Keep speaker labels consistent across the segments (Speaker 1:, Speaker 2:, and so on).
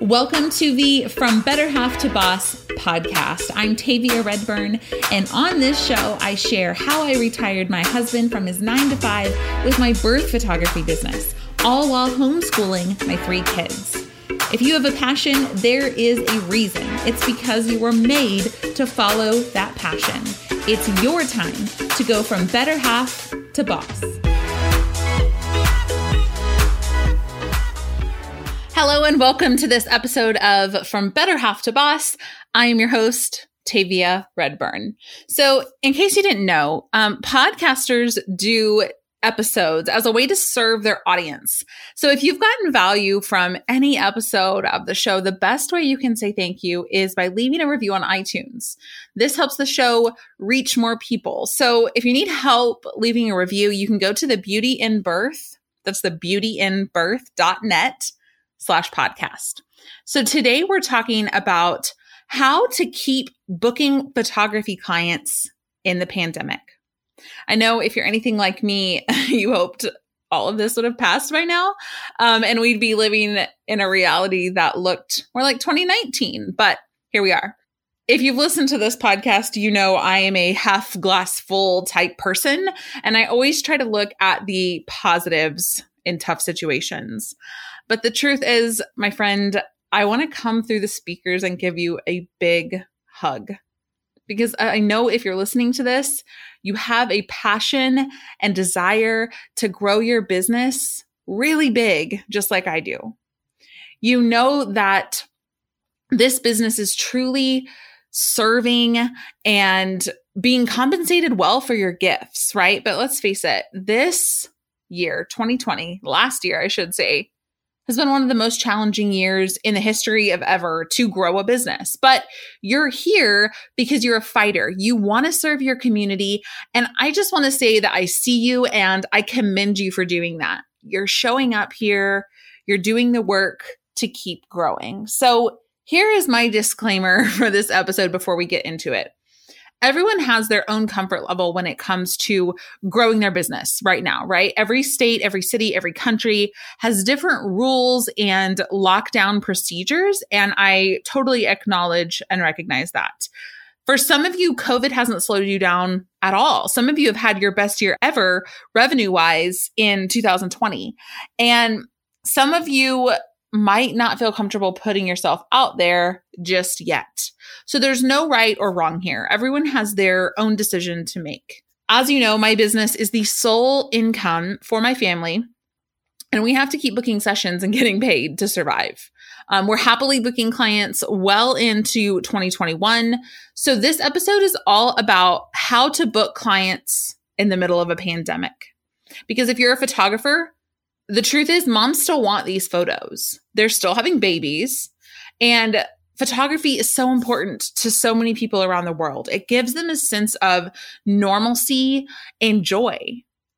Speaker 1: Welcome to the From Better Half to Boss podcast. I'm Tavia Redburn, and on this show, I share how I retired my husband from his nine to five with my birth photography business, all while homeschooling my three kids. If you have a passion, there is a reason. It's because you were made to follow that passion. It's your time to go from better half to boss. Hello, and welcome to this episode of From Better Half to Boss. I am your host, Tavia Redburn. So, in case you didn't know, um, podcasters do episodes as a way to serve their audience. So, if you've gotten value from any episode of the show, the best way you can say thank you is by leaving a review on iTunes. This helps the show reach more people. So, if you need help leaving a review, you can go to the Beauty in Birth. That's the beautyinbirth.net slash podcast. So today we're talking about how to keep booking photography clients in the pandemic. I know if you're anything like me, you hoped all of this would have passed by now. Um, and we'd be living in a reality that looked more like 2019, but here we are. If you've listened to this podcast, you know I am a half glass full type person, and I always try to look at the positives in tough situations. But the truth is, my friend, I want to come through the speakers and give you a big hug. Because I know if you're listening to this, you have a passion and desire to grow your business really big, just like I do. You know that this business is truly serving and being compensated well for your gifts, right? But let's face it, this year, 2020, last year, I should say, has been one of the most challenging years in the history of ever to grow a business. But you're here because you're a fighter. You want to serve your community. And I just want to say that I see you and I commend you for doing that. You're showing up here, you're doing the work to keep growing. So here is my disclaimer for this episode before we get into it everyone has their own comfort level when it comes to growing their business right now, right? Every state, every city, every country has different rules and lockdown procedures. And I totally acknowledge and recognize that. For some of you, COVID hasn't slowed you down at all. Some of you have had your best year ever revenue wise in 2020. And some of you might not feel comfortable putting yourself out there just yet. So there's no right or wrong here. Everyone has their own decision to make. As you know, my business is the sole income for my family, and we have to keep booking sessions and getting paid to survive. Um, we're happily booking clients well into 2021. So this episode is all about how to book clients in the middle of a pandemic. Because if you're a photographer, the truth is moms still want these photos. They're still having babies and photography is so important to so many people around the world. It gives them a sense of normalcy and joy.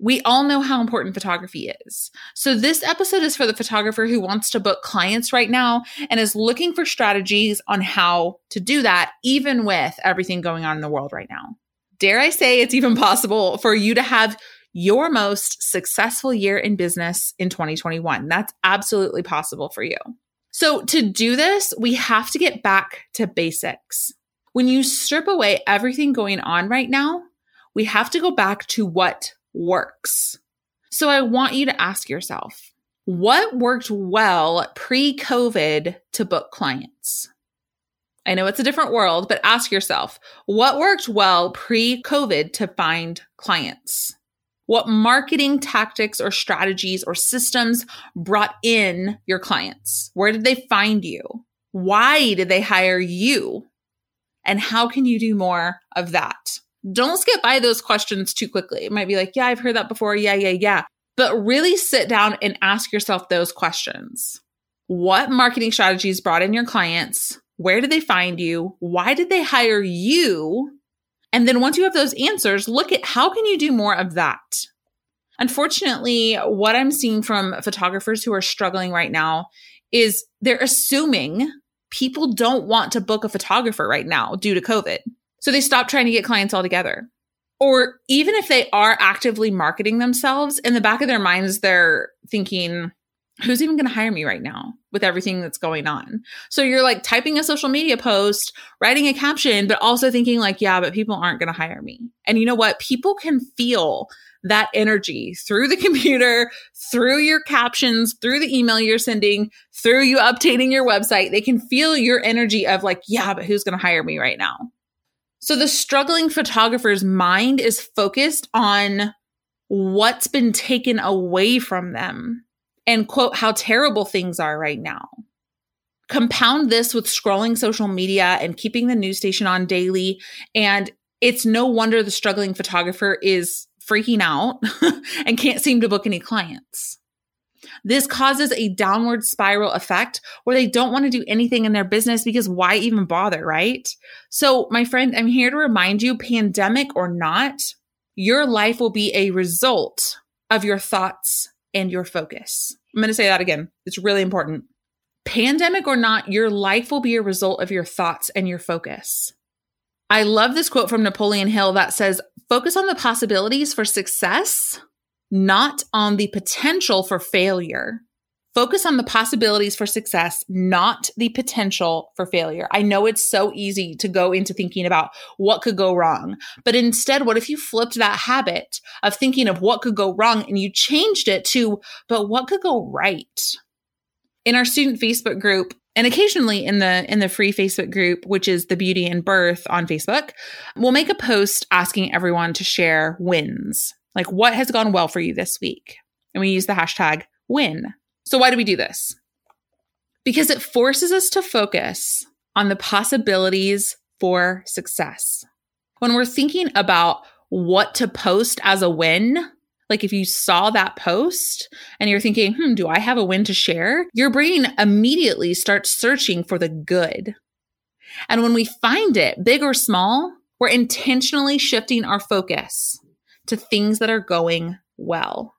Speaker 1: We all know how important photography is. So, this episode is for the photographer who wants to book clients right now and is looking for strategies on how to do that, even with everything going on in the world right now. Dare I say it's even possible for you to have your most successful year in business in 2021. That's absolutely possible for you. So, to do this, we have to get back to basics. When you strip away everything going on right now, we have to go back to what works. So, I want you to ask yourself what worked well pre COVID to book clients? I know it's a different world, but ask yourself what worked well pre COVID to find clients? What marketing tactics or strategies or systems brought in your clients? Where did they find you? Why did they hire you? And how can you do more of that? Don't skip by those questions too quickly. It might be like, yeah, I've heard that before. Yeah, yeah, yeah. But really sit down and ask yourself those questions. What marketing strategies brought in your clients? Where did they find you? Why did they hire you? And then once you have those answers, look at how can you do more of that? Unfortunately, what I'm seeing from photographers who are struggling right now is they're assuming people don't want to book a photographer right now due to COVID. So they stop trying to get clients altogether. Or even if they are actively marketing themselves, in the back of their minds, they're thinking, who's even going to hire me right now with everything that's going on? So you're like typing a social media post, writing a caption, but also thinking like, yeah, but people aren't going to hire me. And you know what? People can feel that energy through the computer, through your captions, through the email you're sending, through you updating your website. They can feel your energy of like, yeah, but who's going to hire me right now? So the struggling photographer's mind is focused on what's been taken away from them and quote how terrible things are right now. Compound this with scrolling social media and keeping the news station on daily. And it's no wonder the struggling photographer is freaking out and can't seem to book any clients. This causes a downward spiral effect where they don't want to do anything in their business because why even bother, right? So, my friend, I'm here to remind you pandemic or not, your life will be a result of your thoughts and your focus. I'm going to say that again. It's really important. Pandemic or not, your life will be a result of your thoughts and your focus. I love this quote from Napoleon Hill that says, focus on the possibilities for success, not on the potential for failure. Focus on the possibilities for success, not the potential for failure. I know it's so easy to go into thinking about what could go wrong, but instead, what if you flipped that habit of thinking of what could go wrong and you changed it to, but what could go right? In our student Facebook group, and occasionally in the in the free facebook group which is the beauty in birth on facebook we'll make a post asking everyone to share wins like what has gone well for you this week and we use the hashtag win so, why do we do this? Because it forces us to focus on the possibilities for success. When we're thinking about what to post as a win, like if you saw that post and you're thinking, hmm, do I have a win to share? Your brain immediately starts searching for the good. And when we find it, big or small, we're intentionally shifting our focus to things that are going well.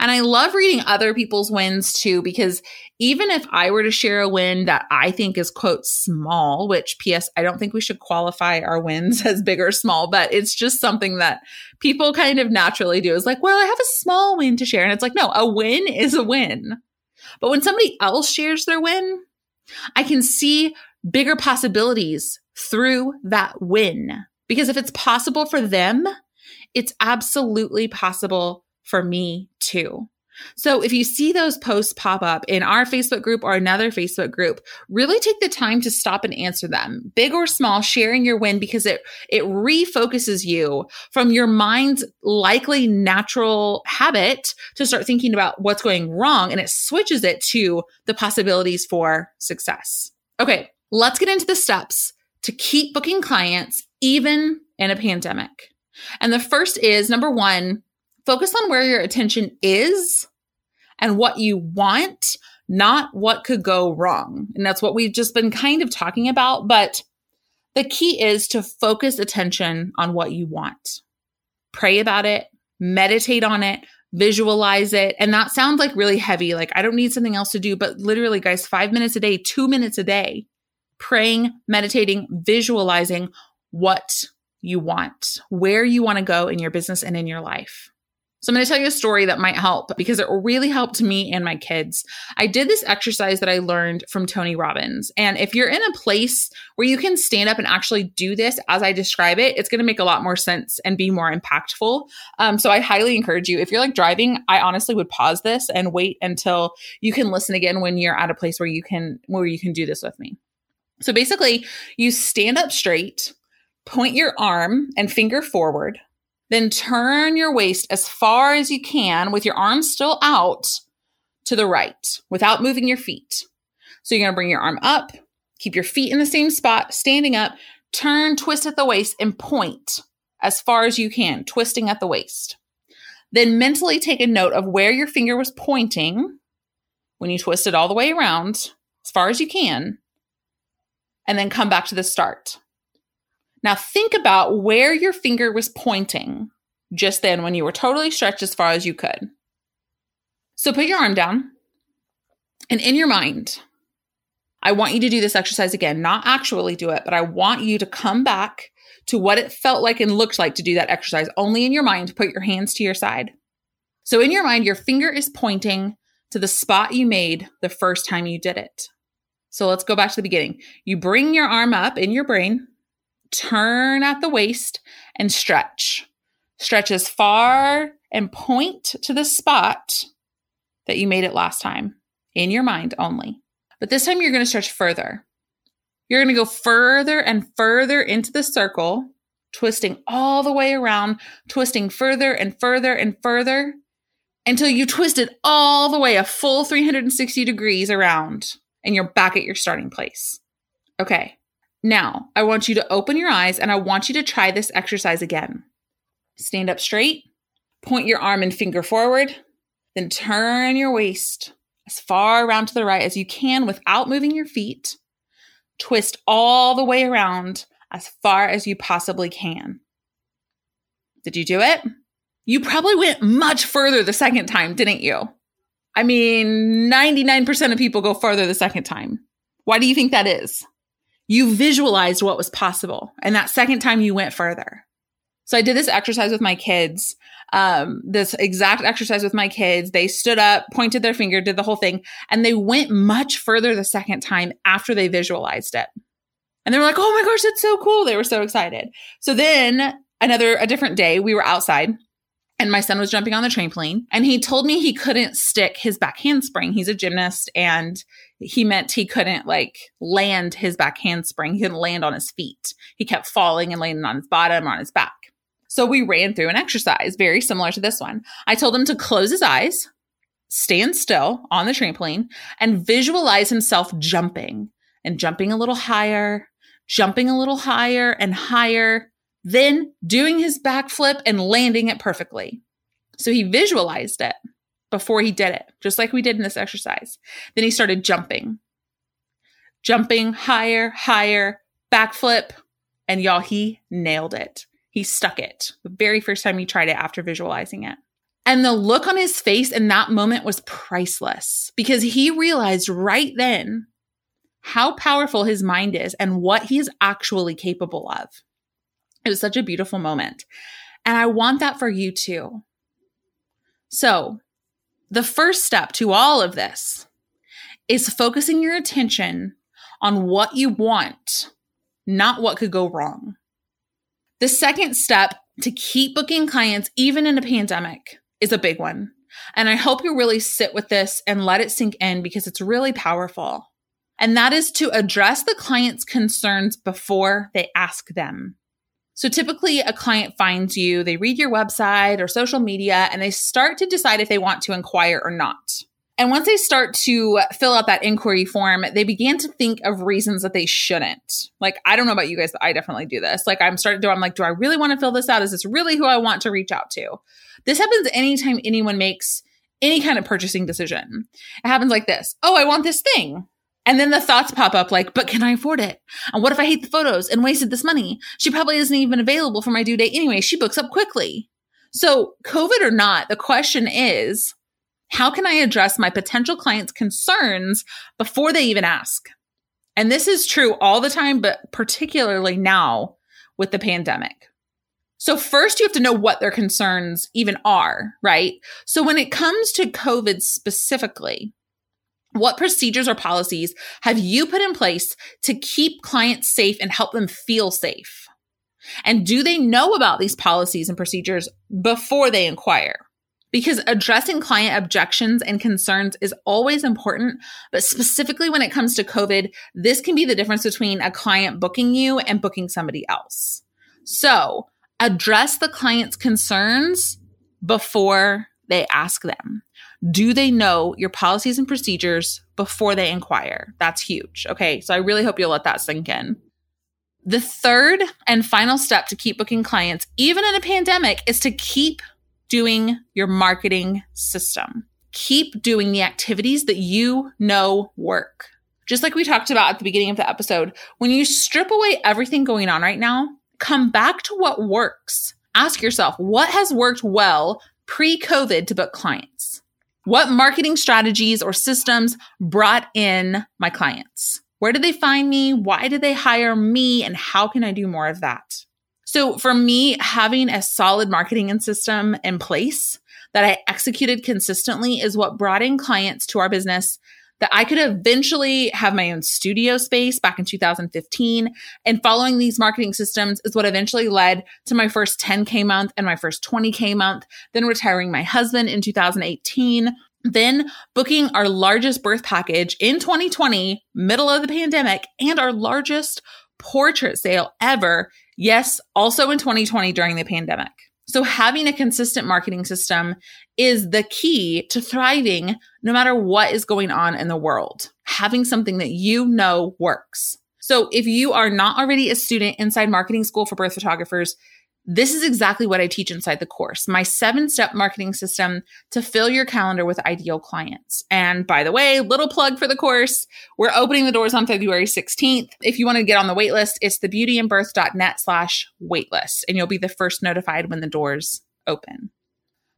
Speaker 1: And I love reading other people's wins too, because even if I were to share a win that I think is quote small, which PS, I don't think we should qualify our wins as big or small, but it's just something that people kind of naturally do is like, well, I have a small win to share. And it's like, no, a win is a win. But when somebody else shares their win, I can see bigger possibilities through that win. Because if it's possible for them, it's absolutely possible for me too. So if you see those posts pop up in our Facebook group or another Facebook group, really take the time to stop and answer them. Big or small, sharing your win because it it refocuses you from your mind's likely natural habit to start thinking about what's going wrong and it switches it to the possibilities for success. Okay, let's get into the steps to keep booking clients even in a pandemic. And the first is number 1, focus on where your attention is and what you want, not what could go wrong. And that's what we've just been kind of talking about. But the key is to focus attention on what you want. Pray about it, meditate on it, visualize it. And that sounds like really heavy. Like, I don't need something else to do. But literally, guys, five minutes a day, two minutes a day, praying, meditating, visualizing what you want, where you want to go in your business and in your life. So I'm going to tell you a story that might help because it really helped me and my kids. I did this exercise that I learned from Tony Robbins. And if you're in a place where you can stand up and actually do this as I describe it, it's going to make a lot more sense and be more impactful. Um, so I highly encourage you. If you're like driving, I honestly would pause this and wait until you can listen again when you're at a place where you can where you can do this with me. So basically, you stand up straight, point your arm and finger forward then turn your waist as far as you can with your arms still out to the right without moving your feet. So you're going to bring your arm up, keep your feet in the same spot, standing up, turn, twist at the waist, and point as far as you can, twisting at the waist. Then mentally take a note of where your finger was pointing when you twist it all the way around as far as you can, and then come back to the start. Now think about where your finger was pointing just then when you were totally stretched as far as you could. So put your arm down and in your mind, I want you to do this exercise again, not actually do it, but I want you to come back to what it felt like and looked like to do that exercise. Only in your mind, put your hands to your side. So in your mind, your finger is pointing to the spot you made the first time you did it. So let's go back to the beginning. You bring your arm up in your brain, turn at the waist, and stretch. Stretch as far and point to the spot that you made it last time in your mind only. But this time you're going to stretch further. You're going to go further and further into the circle, twisting all the way around, twisting further and further and further until you twist it all the way a full 360 degrees around and you're back at your starting place. Okay. Now, I want you to open your eyes and I want you to try this exercise again. Stand up straight, point your arm and finger forward, then turn your waist as far around to the right as you can without moving your feet. Twist all the way around as far as you possibly can. Did you do it? You probably went much further the second time, didn't you? I mean, 99% of people go further the second time. Why do you think that is? You visualized what was possible. And that second time you went further. So I did this exercise with my kids. Um, this exact exercise with my kids. They stood up, pointed their finger, did the whole thing, and they went much further the second time after they visualized it. And they were like, "Oh my gosh, that's so cool!" They were so excited. So then another a different day, we were outside and my son was jumping on the trampoline and he told me he couldn't stick his back handspring. He's a gymnast and he meant he couldn't like land his back handspring. He couldn't land on his feet. He kept falling and landing on his bottom or on his back. So we ran through an exercise very similar to this one. I told him to close his eyes, stand still on the trampoline and visualize himself jumping and jumping a little higher, jumping a little higher and higher then doing his backflip and landing it perfectly. So he visualized it before he did it, just like we did in this exercise. Then he started jumping, jumping higher, higher, backflip. And y'all, he nailed it. He stuck it the very first time he tried it after visualizing it. And the look on his face in that moment was priceless because he realized right then how powerful his mind is and what he is actually capable of. It was such a beautiful moment. And I want that for you too. So, the first step to all of this is focusing your attention on what you want, not what could go wrong. The second step to keep booking clients, even in a pandemic, is a big one. And I hope you really sit with this and let it sink in because it's really powerful. And that is to address the client's concerns before they ask them. So typically a client finds you, they read your website or social media, and they start to decide if they want to inquire or not. And once they start to fill out that inquiry form, they begin to think of reasons that they shouldn't. Like, I don't know about you guys, but I definitely do this. Like, I'm starting to, I'm like, do I really want to fill this out? Is this really who I want to reach out to? This happens anytime anyone makes any kind of purchasing decision. It happens like this. Oh, I want this thing. And then the thoughts pop up like, but can I afford it? And what if I hate the photos and wasted this money? She probably isn't even available for my due date anyway. She books up quickly. So, COVID or not, the question is, how can I address my potential clients' concerns before they even ask? And this is true all the time, but particularly now with the pandemic. So, first, you have to know what their concerns even are, right? So, when it comes to COVID specifically, what procedures or policies have you put in place to keep clients safe and help them feel safe? And do they know about these policies and procedures before they inquire? Because addressing client objections and concerns is always important, but specifically when it comes to COVID, this can be the difference between a client booking you and booking somebody else. So address the client's concerns before they ask them. Do they know your policies and procedures before they inquire? That's huge. Okay. So I really hope you'll let that sink in. The third and final step to keep booking clients, even in a pandemic, is to keep doing your marketing system. Keep doing the activities that you know work. Just like we talked about at the beginning of the episode, when you strip away everything going on right now, come back to what works. Ask yourself, what has worked well pre COVID to book clients? What marketing strategies or systems brought in my clients? Where did they find me? Why did they hire me? And how can I do more of that? So for me, having a solid marketing and system in place that I executed consistently is what brought in clients to our business that I could eventually have my own studio space back in 2015. And following these marketing systems is what eventually led to my first 10K month and my first 20K month, then retiring my husband in 2018. Then booking our largest birth package in 2020, middle of the pandemic, and our largest portrait sale ever. Yes, also in 2020 during the pandemic. So having a consistent marketing system is the key to thriving no matter what is going on in the world. Having something that you know works. So if you are not already a student inside marketing school for birth photographers, this is exactly what I teach inside the course my seven step marketing system to fill your calendar with ideal clients. And by the way, little plug for the course. We're opening the doors on February 16th. If you want to get on the waitlist, it's thebeautyinbirth.net slash waitlist, and you'll be the first notified when the doors open.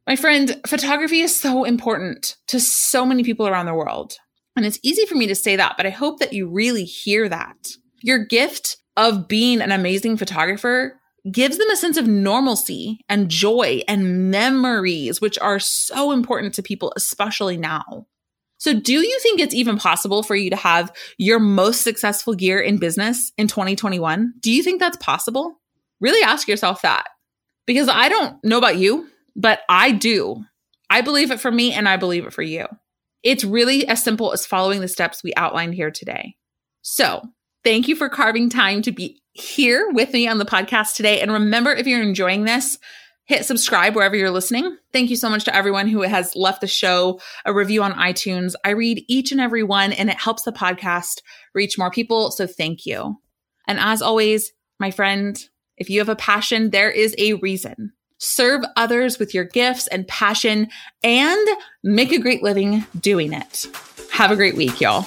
Speaker 1: My friend, photography is so important to so many people around the world. And it's easy for me to say that, but I hope that you really hear that. Your gift of being an amazing photographer gives them a sense of normalcy and joy and memories, which are so important to people, especially now. So, do you think it's even possible for you to have your most successful year in business in 2021? Do you think that's possible? Really ask yourself that because I don't know about you, but I do. I believe it for me and I believe it for you. It's really as simple as following the steps we outlined here today. So, thank you for carving time to be here with me on the podcast today. And remember, if you're enjoying this, hit subscribe wherever you're listening. Thank you so much to everyone who has left the show a review on iTunes. I read each and every one, and it helps the podcast reach more people. So thank you. And as always, my friend, if you have a passion, there is a reason. Serve others with your gifts and passion and make a great living doing it. Have a great week, y'all.